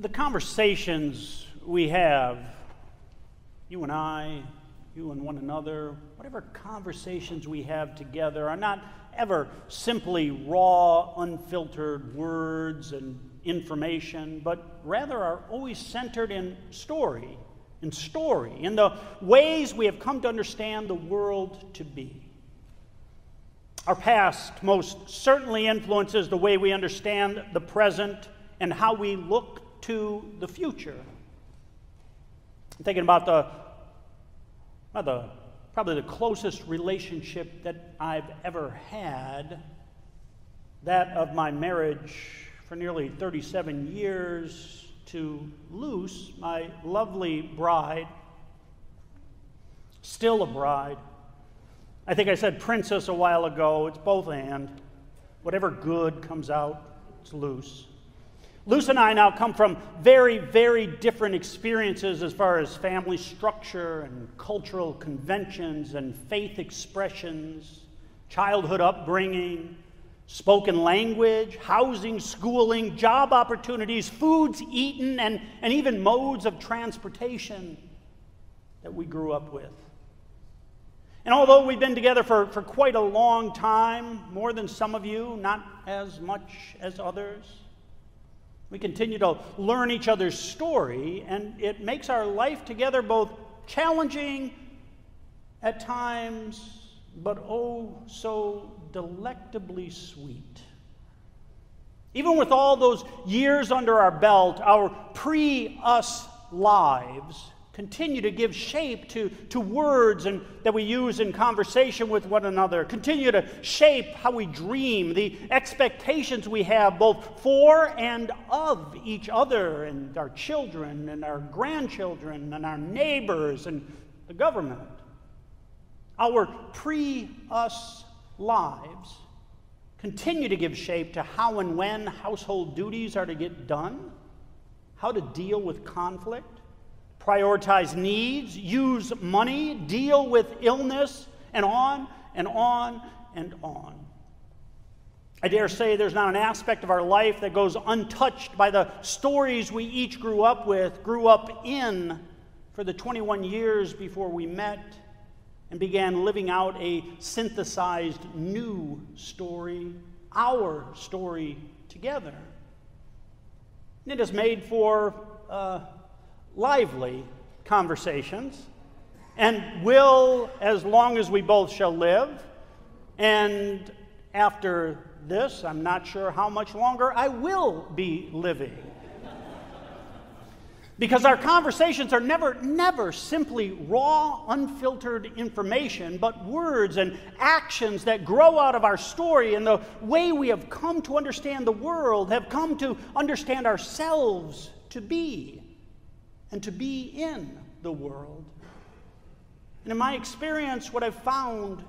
the conversations we have, you and I, you and one another, whatever conversations we have together, are not ever simply raw, unfiltered words and information, but rather are always centered in story, in story, in the ways we have come to understand the world to be. Our past most certainly influences the way we understand the present and how we look to the future. I'm thinking about the, well, the probably the closest relationship that I've ever had, that of my marriage for nearly 37 years to Luce, my lovely bride, still a bride. I think I said princess a while ago. It's both and. Whatever good comes out, it's Luce. Luce and I now come from very, very different experiences as far as family structure and cultural conventions and faith expressions, childhood upbringing, spoken language, housing, schooling, job opportunities, foods eaten, and, and even modes of transportation that we grew up with. And although we've been together for, for quite a long time, more than some of you, not as much as others, we continue to learn each other's story, and it makes our life together both challenging at times, but oh so delectably sweet. Even with all those years under our belt, our pre us lives continue to give shape to, to words and, that we use in conversation with one another, continue to shape how we dream, the expectations we have both for and of each other and our children and our grandchildren and our neighbors and the government. Our pre us lives continue to give shape to how and when household duties are to get done, how to deal with conflict prioritize needs, use money, deal with illness, and on and on and on. I dare say there's not an aspect of our life that goes untouched by the stories we each grew up with, grew up in for the 21 years before we met and began living out a synthesized new story, our story together. And it has made for uh, lively conversations and will as long as we both shall live. And after this, I'm not sure how much longer I will be living. because our conversations are never, never simply raw, unfiltered information, but words and actions that grow out of our story and the way we have come to understand the world, have come to understand ourselves to be and to be in the world. And in my experience, what I've found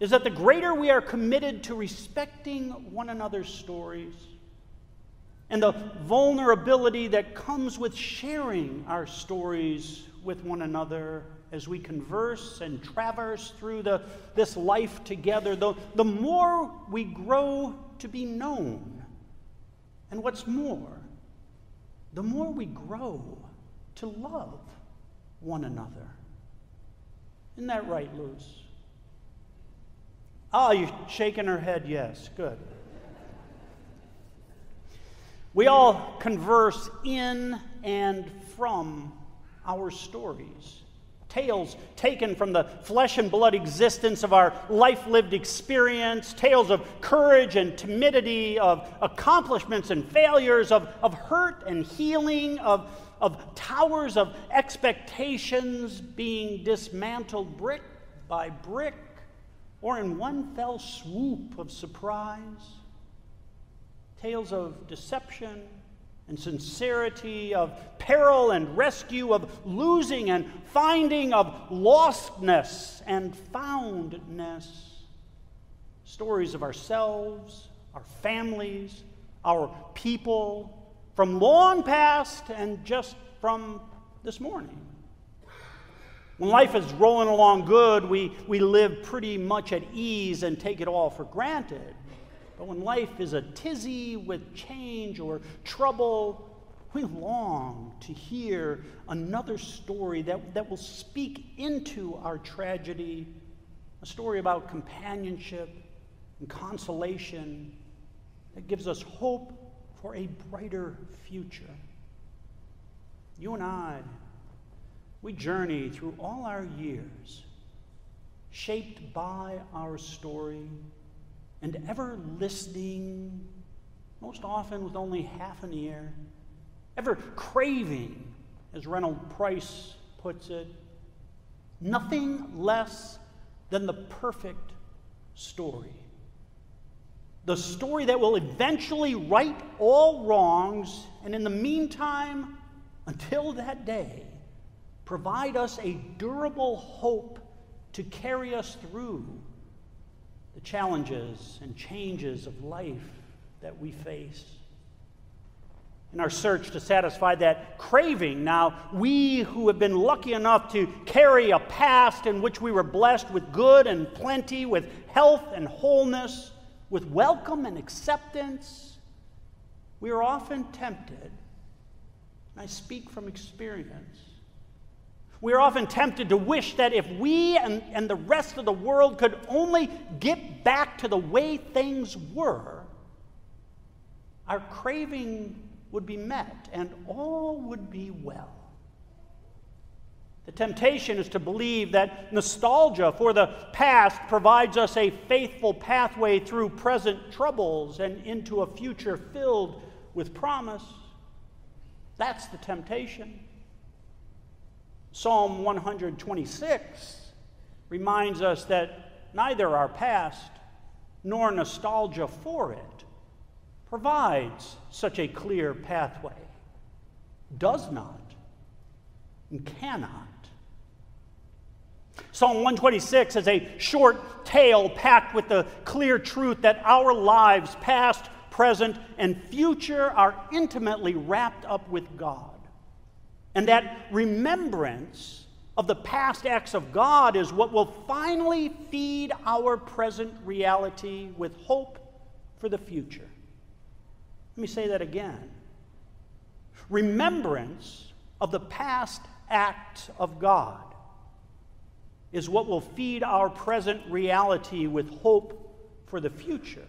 is that the greater we are committed to respecting one another's stories and the vulnerability that comes with sharing our stories with one another as we converse and traverse through the, this life together, the, the more we grow to be known. And what's more, the more we grow to love one another. Isn't that right, Luz? Ah, oh, you're shaking her head, yes. Good. We all converse in and from our stories. Tales taken from the flesh and blood existence of our life lived experience, tales of courage and timidity, of accomplishments and failures, of, of hurt and healing, of, of towers of expectations being dismantled brick by brick, or in one fell swoop of surprise. Tales of deception and sincerity, of peril and rescue, of losing and finding, of lostness and foundness. Stories of ourselves, our families, our people, from long past and just from this morning. When life is rolling along good, we, we live pretty much at ease and take it all for granted. But when life is a tizzy with change or trouble, we long to hear another story that, that will speak into our tragedy, a story about companionship and consolation that gives us hope for a brighter future. You and I, we journey through all our years, shaped by our story, and ever listening, most often with only half an ear, ever craving, as Reynolds Price puts it, nothing less than the perfect story. The story that will eventually right all wrongs, and in the meantime, until that day, provide us a durable hope to carry us through the challenges and changes of life that we face. In our search to satisfy that craving, now, we who have been lucky enough to carry a past in which we were blessed with good and plenty, with health and wholeness, with welcome and acceptance, we are often tempted and I speak from experience. We are often tempted to wish that if we and, and the rest of the world could only get back to the way things were, our craving would be met and all would be well. The temptation is to believe that nostalgia for the past provides us a faithful pathway through present troubles and into a future filled with promise. That's the temptation. Psalm 126 reminds us that neither our past nor nostalgia for it provides such a clear pathway, does not, and cannot. Psalm 126 is a short tale packed with the clear truth that our lives, past, present, and future are intimately wrapped up with God. And that remembrance of the past acts of God is what will finally feed our present reality with hope for the future. Let me say that again. Remembrance of the past acts of God is what will feed our present reality with hope for the future.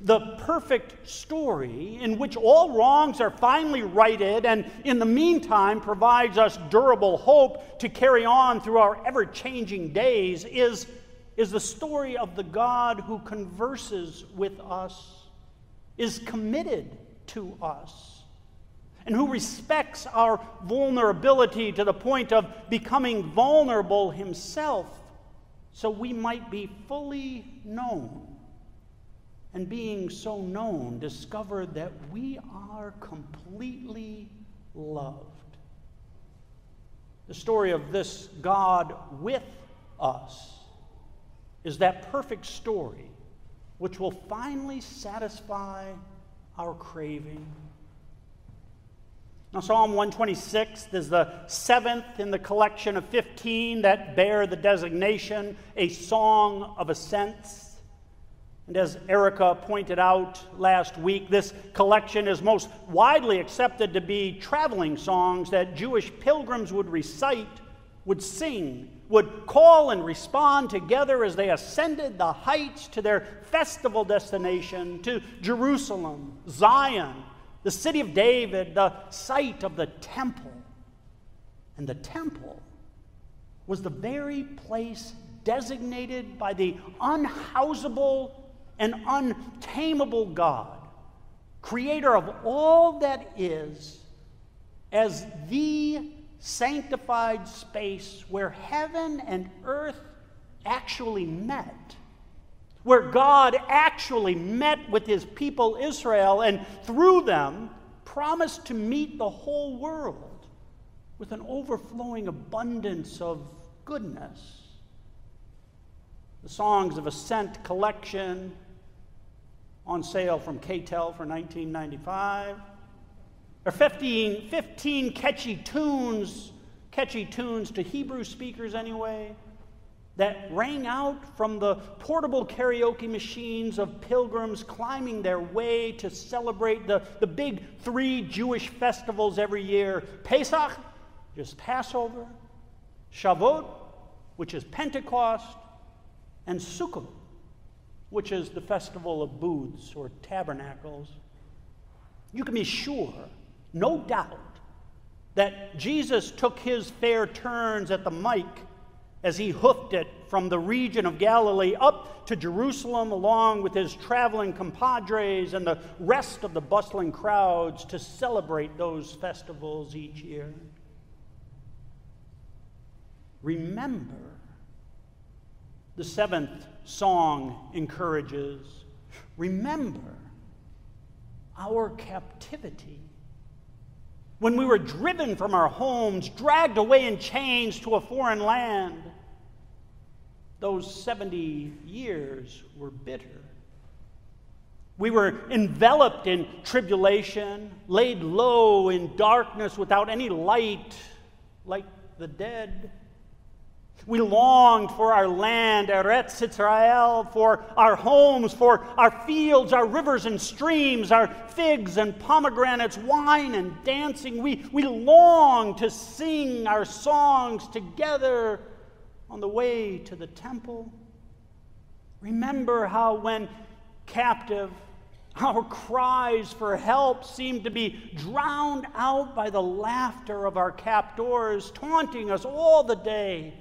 The perfect story in which all wrongs are finally righted and in the meantime provides us durable hope to carry on through our ever changing days is, is the story of the God who converses with us, is committed to us, and who respects our vulnerability to the point of becoming vulnerable himself so we might be fully known and being so known, discover that we are completely loved. The story of this God with us is that perfect story which will finally satisfy our craving. Now, Psalm 126 is the seventh in the collection of 15 that bear the designation a song of ascents. And as Erica pointed out last week, this collection is most widely accepted to be traveling songs that Jewish pilgrims would recite, would sing, would call and respond together as they ascended the heights to their festival destination, to Jerusalem, Zion, the city of David, the site of the temple. And the temple was the very place designated by the unhousable an untamable God, creator of all that is, as the sanctified space where heaven and earth actually met. Where God actually met with his people Israel and through them promised to meet the whole world with an overflowing abundance of goodness. The Songs of Ascent collection on sale from K-tel for 1995. Or 15, 15 catchy tunes, catchy tunes to Hebrew speakers anyway, that rang out from the portable karaoke machines of pilgrims climbing their way to celebrate the, the big three Jewish festivals every year Pesach, just Passover, Shavuot, which is Pentecost, and Sukkot, which is the festival of booths or tabernacles. You can be sure, no doubt, that Jesus took his fair turns at the mic as he hoofed it from the region of Galilee up to Jerusalem, along with his traveling compadres and the rest of the bustling crowds to celebrate those festivals each year. Remember, the seventh song encourages remember our captivity when we were driven from our homes, dragged away in chains to a foreign land. Those 70 years were bitter. We were enveloped in tribulation, laid low in darkness without any light, like the dead. We longed for our land, Eretz Israel, for our homes, for our fields, our rivers and streams, our figs and pomegranates, wine and dancing. We, we longed to sing our songs together on the way to the temple. Remember how, when captive, our cries for help seemed to be drowned out by the laughter of our captors, taunting us all the day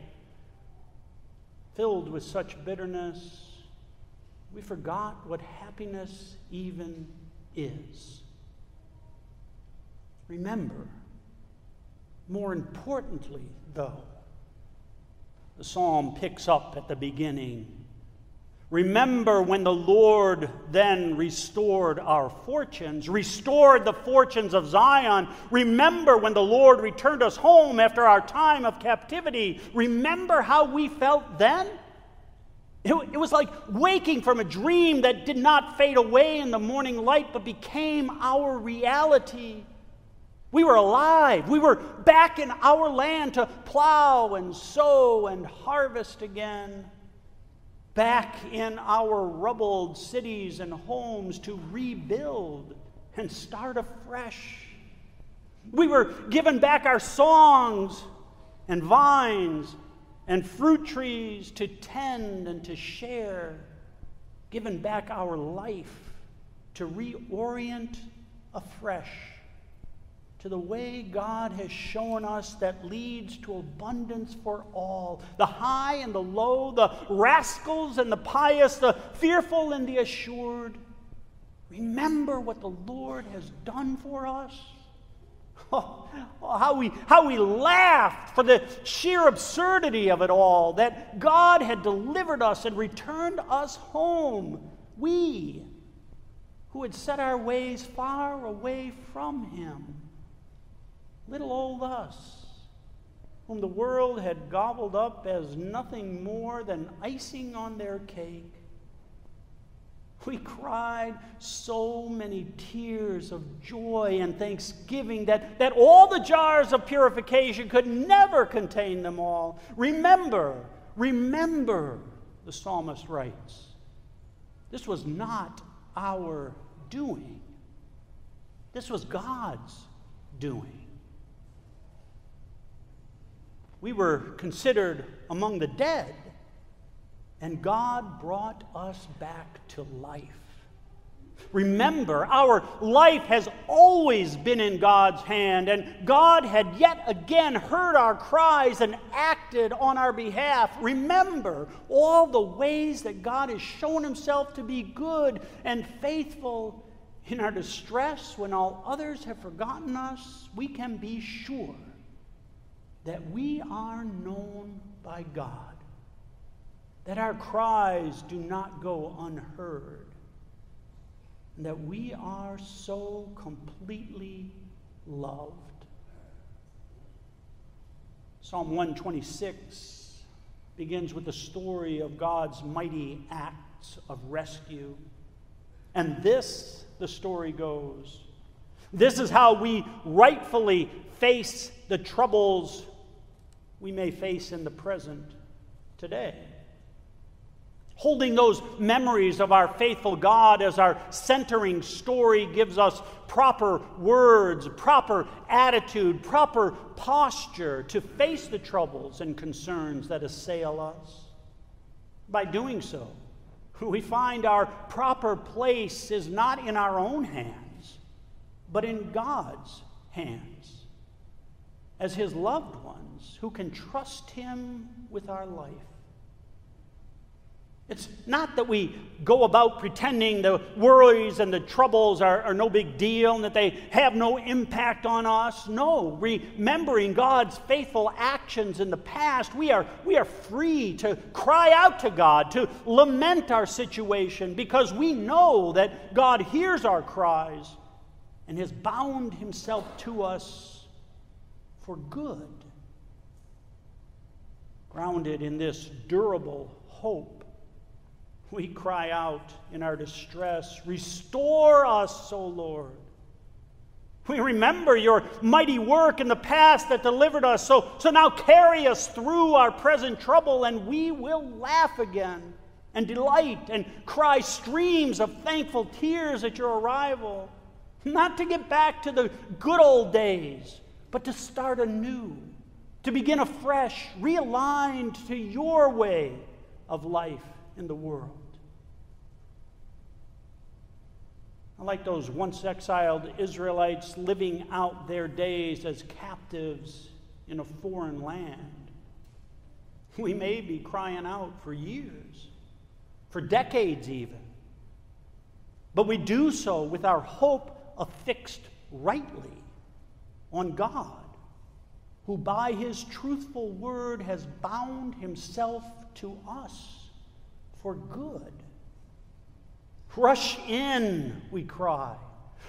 filled with such bitterness, we forgot what happiness even is. Remember, more importantly, though, the psalm picks up at the beginning. Remember when the Lord then restored our fortunes, restored the fortunes of Zion. Remember when the Lord returned us home after our time of captivity. Remember how we felt then? It, it, was like waking from a dream that did not fade away in the morning light but became our reality. We were alive. We were back in our land to plow and sow and harvest again. Back in our rubbled cities and homes to rebuild and start afresh. We were given back our songs and vines and fruit trees to tend and to share, given back our life to reorient afresh to the way God has shown us that leads to abundance for all the high and the low, the rascals and the pious, the fearful and the assured. Remember what the Lord has done for us. Oh, how, we, how we laughed for the sheer absurdity of it all that God had delivered us and returned us home. We, who had set our ways far away from Him. Little old us, whom the world had gobbled up as nothing more than icing on their cake we cried so many tears of joy and thanksgiving that, that all the jars of purification could never contain them all. Remember, remember, the psalmist writes, this was not our doing, this was God's doing. We were considered among the dead and God brought us back to life. Remember, our life has always been in God's hand, and God had yet again heard our cries and acted on our behalf. Remember all the ways that God has shown Himself to be good and faithful in our distress when all others have forgotten us. We can be sure that we are known by God that our cries do not go unheard, and that we are so completely loved. Psalm 126 begins with the story of God's mighty acts of rescue. And this, the story goes, this is how we rightfully face the troubles we may face in the present today. Holding those memories of our faithful God as our centering story gives us proper words, proper attitude, proper posture to face the troubles and concerns that assail us. By doing so, we find our proper place is not in our own hands, but in God's hands as His loved ones who can trust Him with our life. It's not that we go about pretending the worries and the troubles are, are, no big deal and that they have no impact on us. No, remembering God's faithful actions in the past, we are, we are free to cry out to God, to lament our situation, because we know that God hears our cries and has bound himself to us for good. Grounded in this durable hope we cry out in our distress, Restore us, O Lord. We remember your mighty work in the past that delivered us, so, so now carry us through our present trouble, and we will laugh again and delight and cry streams of thankful tears at your arrival. Not to get back to the good old days, but to start anew, to begin afresh, realigned to your way of life in the world. like those once exiled Israelites living out their days as captives in a foreign land. We may be crying out for years, for decades even. But we do so with our hope affixed rightly on God, who by his truthful word has bound himself to us for good. Rush in, we cry.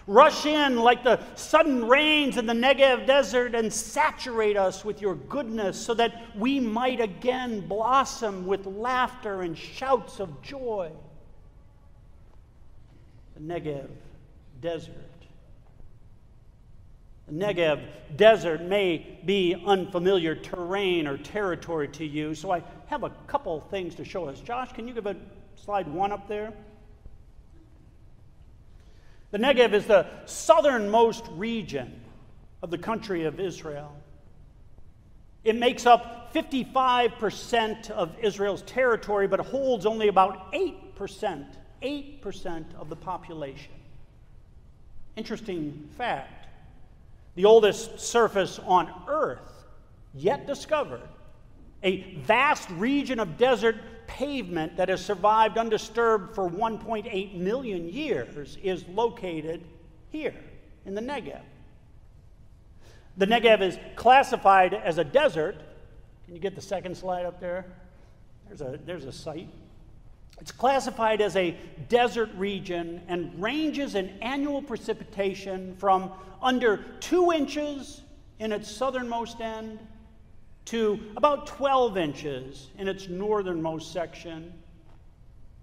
Rush in like the sudden rains in the Negev desert and saturate us with your goodness so that we might again blossom with laughter and shouts of joy. The Negev desert. The Negev desert may be unfamiliar terrain or territory to you, so I have a couple things to show us. Josh, can you give a slide one up there? The Negev is the southernmost region of the country of Israel. It makes up 55% of Israel's territory, but holds only about 8%, 8% of the population. Interesting fact the oldest surface on earth yet discovered, a vast region of desert pavement that has survived undisturbed for 1.8 million years is located here in the Negev. The Negev is classified as a desert. Can you get the second slide up there? There's a, there's a site. It's classified as a desert region and ranges in annual precipitation from under two inches in its southernmost end to about 12 inches in its northernmost section.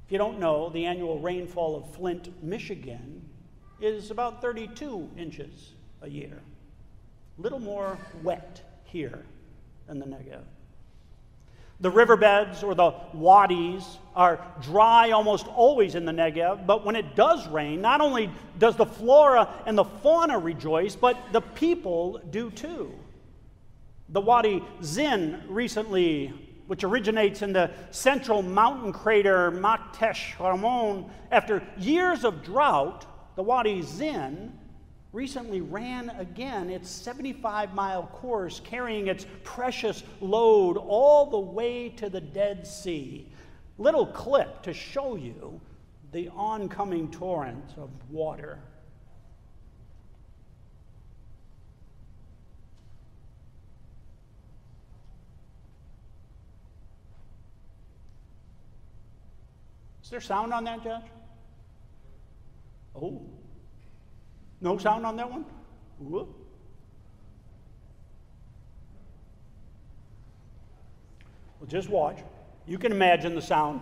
If you don't know, the annual rainfall of Flint, Michigan is about 32 inches a year. A little more wet here than the Negev. The riverbeds or the wadis are dry almost always in the Negev, but when it does rain, not only does the flora and the fauna rejoice, but the people do too. The Wadi Zin recently, which originates in the central mountain crater Maktesh Ramon, after years of drought, the Wadi Zin recently ran again its 75 mile course, carrying its precious load all the way to the Dead Sea. Little clip to show you the oncoming torrent of water. Is there sound on that, Judge? Oh. No sound on that one? Well, just watch. You can imagine the sound.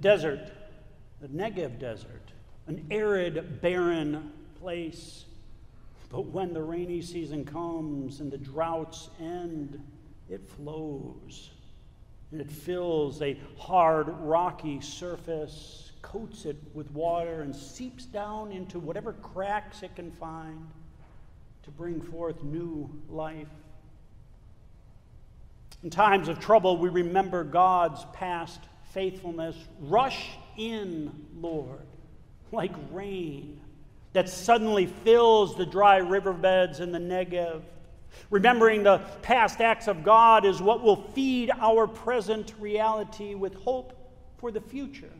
desert the Negev desert, an arid, barren place. But when the rainy season comes and the droughts end, it flows and it fills a hard, rocky surface, coats it with water, and seeps down into whatever cracks it can find to bring forth new life. In times of trouble, we remember God's past faithfulness. Rush in, Lord, like rain that suddenly fills the dry riverbeds in the Negev. Remembering the past acts of God is what will feed our present reality with hope for the future.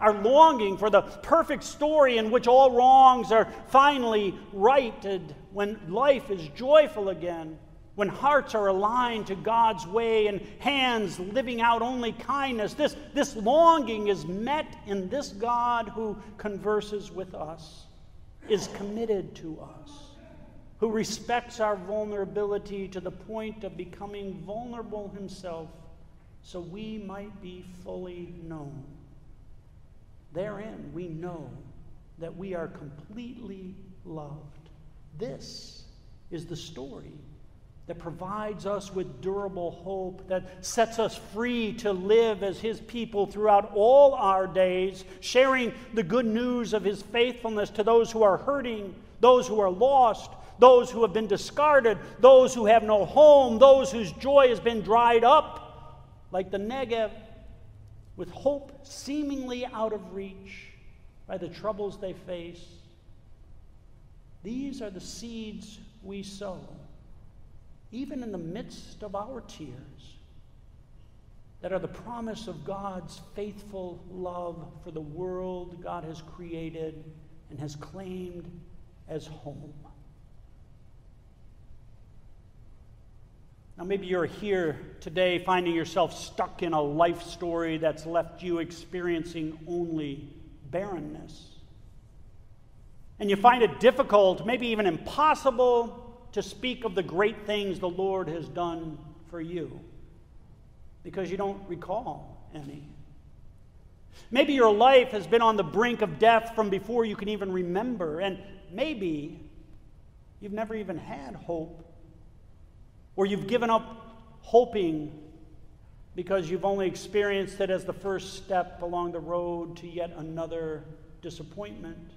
Our longing for the perfect story in which all wrongs are finally righted, when life is joyful again, when hearts are aligned to God's way and hands living out only kindness. This, this longing is met in this God who converses with us, is committed to us who respects our vulnerability to the point of becoming vulnerable himself so we might be fully known. Therein, we know that we are completely loved. This is the story that provides us with durable hope, that sets us free to live as His people throughout all our days, sharing the good news of His faithfulness to those who are hurting, those who are lost, those who have been discarded, those who have no home, those whose joy has been dried up, like the Negev, with hope seemingly out of reach by the troubles they face. These are the seeds we sow, even in the midst of our tears, that are the promise of God's faithful love for the world God has created and has claimed as home. Now, maybe you're here today finding yourself stuck in a life story that's left you experiencing only barrenness. And you find it difficult, maybe even impossible, to speak of the great things the Lord has done for you because you don't recall any. Maybe your life has been on the brink of death from before you can even remember, and maybe you've never even had hope or you've given up hoping because you've only experienced it as the first step along the road to yet another disappointment.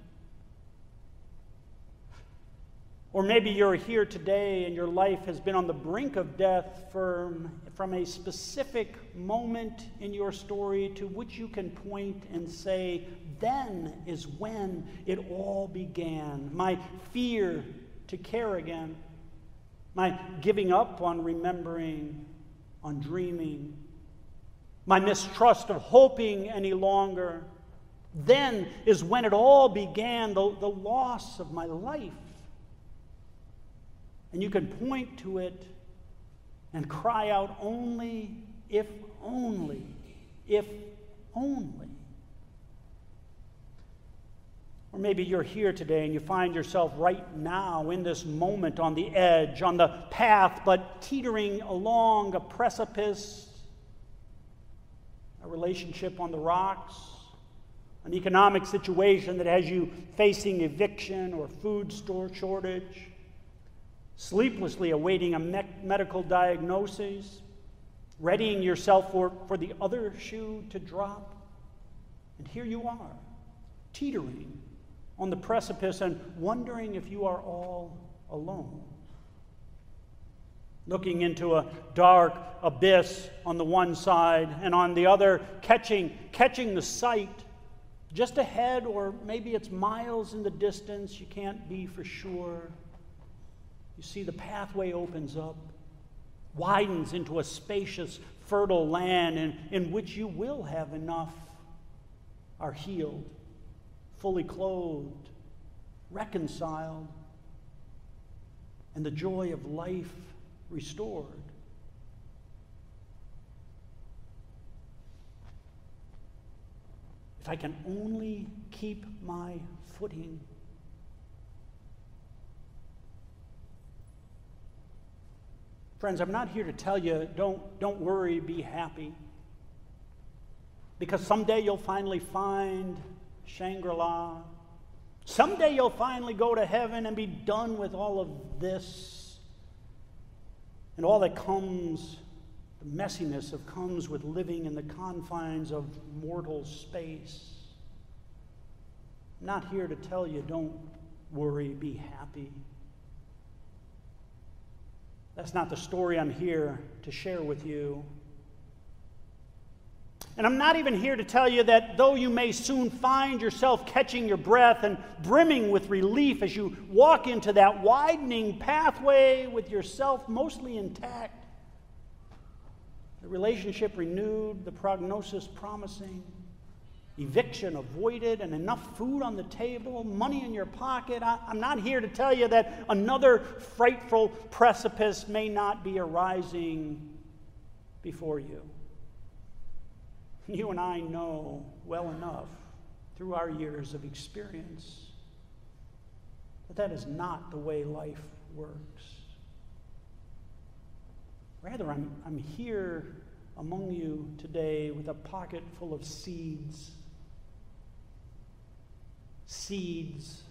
Or maybe you're here today and your life has been on the brink of death from, from a specific moment in your story to which you can point and say, then is when it all began. My fear to care again my giving up on remembering, on dreaming, my mistrust of hoping any longer. Then is when it all began, the, the loss of my life. And you can point to it and cry out only, if only, if only. Or maybe you're here today and you find yourself right now in this moment on the edge, on the path, but teetering along a precipice, a relationship on the rocks, an economic situation that has you facing eviction or food store shortage, sleeplessly awaiting a me- medical diagnosis, readying yourself for, for the other shoe to drop. And here you are, teetering on the precipice and wondering if you are all alone. Looking into a dark abyss on the one side, and on the other, catching, catching the sight just ahead, or maybe it's miles in the distance, you can't be for sure. You see, the pathway opens up, widens into a spacious, fertile land in, in which you will have enough, are healed fully clothed, reconciled, and the joy of life restored. If I can only keep my footing. Friends, I'm not here to tell you don't, don't worry, be happy. Because someday you'll finally find Shangri La. Someday you'll finally go to heaven and be done with all of this and all that comes, the messiness of comes with living in the confines of mortal space. I'm not here to tell you don't worry, be happy. That's not the story I'm here to share with you. And I'm not even here to tell you that though you may soon find yourself catching your breath and brimming with relief as you walk into that widening pathway with yourself mostly intact, the relationship renewed, the prognosis promising, eviction avoided, and enough food on the table, money in your pocket. I, am not here to tell you that another frightful precipice may not be arising before you. You and I know well enough through our years of experience that that is not the way life works. Rather, I'm, I'm here among you today with a pocket full of seeds. Seeds.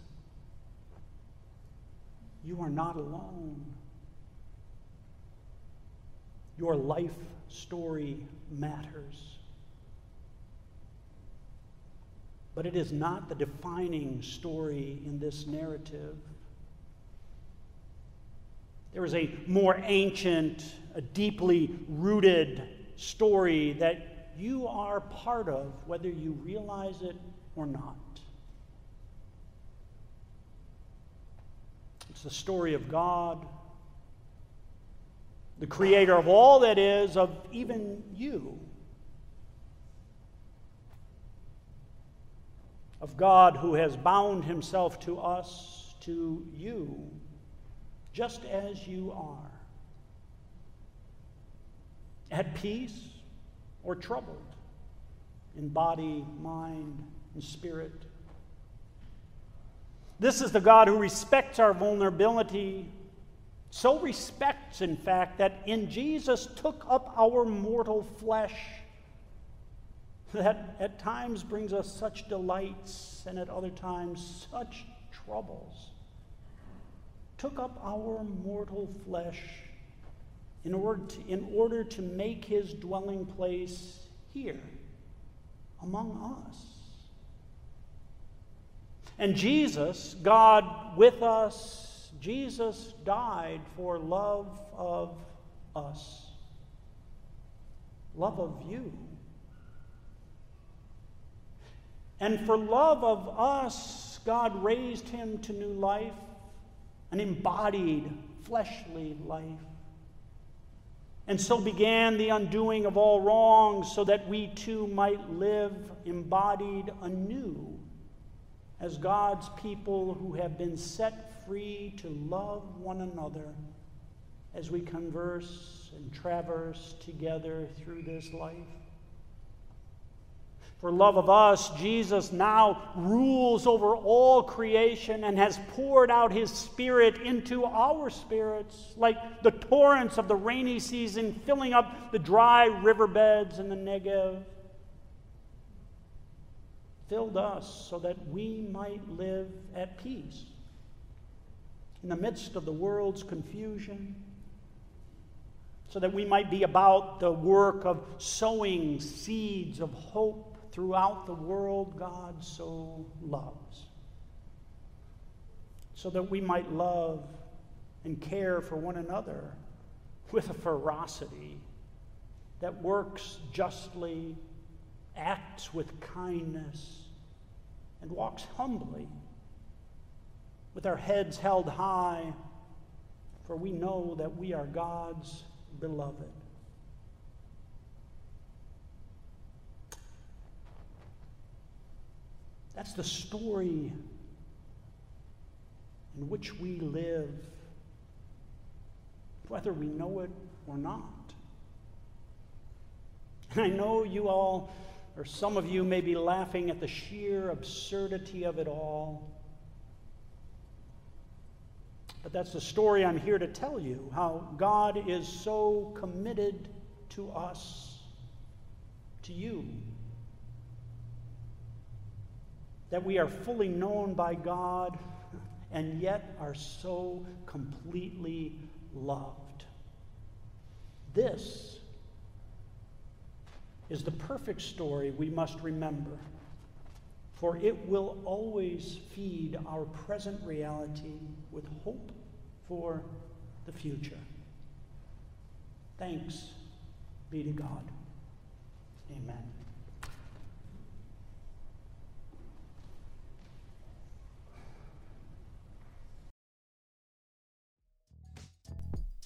You are not alone. Your life story matters. but it is not the defining story in this narrative. There is a more ancient, a deeply rooted story that you are part of, whether you realize it or not. It's the story of God, the creator of all that is, of even you. of God who has bound himself to us, to you, just as you are. At peace or troubled in body, mind, and spirit. This is the God who respects our vulnerability, so respects, in fact, that in Jesus took up our mortal flesh that at times brings us such delights and at other times such troubles, took up our mortal flesh in order to, in order to make his dwelling place here among us. And Jesus, God with us, Jesus died for love of us, love of you. And for love of us, God raised him to new life, an embodied, fleshly life. And so began the undoing of all wrongs, so that we too might live embodied anew as God's people who have been set free to love one another as we converse and traverse together through this life. For love of us, Jesus now rules over all creation and has poured out his Spirit into our spirits, like the torrents of the rainy season filling up the dry riverbeds in the Negev. Filled us so that we might live at peace. In the midst of the world's confusion, so that we might be about the work of sowing seeds of hope throughout the world God so loves, so that we might love and care for one another with a ferocity that works justly, acts with kindness, and walks humbly, with our heads held high, for we know that we are God's beloved. That's the story in which we live, whether we know it or not. And I know you all, or some of you, may be laughing at the sheer absurdity of it all. But that's the story I'm here to tell you how God is so committed to us, to you, that we are fully known by God and yet are so completely loved. This is the perfect story we must remember, for it will always feed our present reality with hope for the future. Thanks be to God. Amen.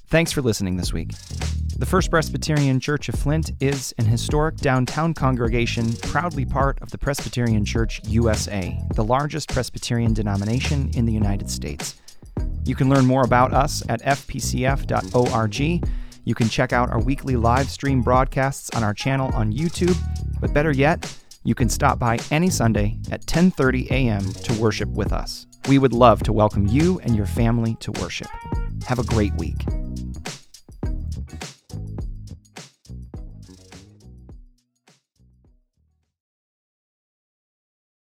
Thanks for listening this week. The First Presbyterian Church of Flint is an historic downtown congregation proudly part of the Presbyterian Church USA, the largest Presbyterian denomination in the United States. You can learn more about us at fpcf.org. You can check out our weekly live stream broadcasts on our channel on YouTube, but better yet, you can stop by any Sunday at 10:30 a.m. to worship with us. We would love to welcome you and your family to worship. Have a great week.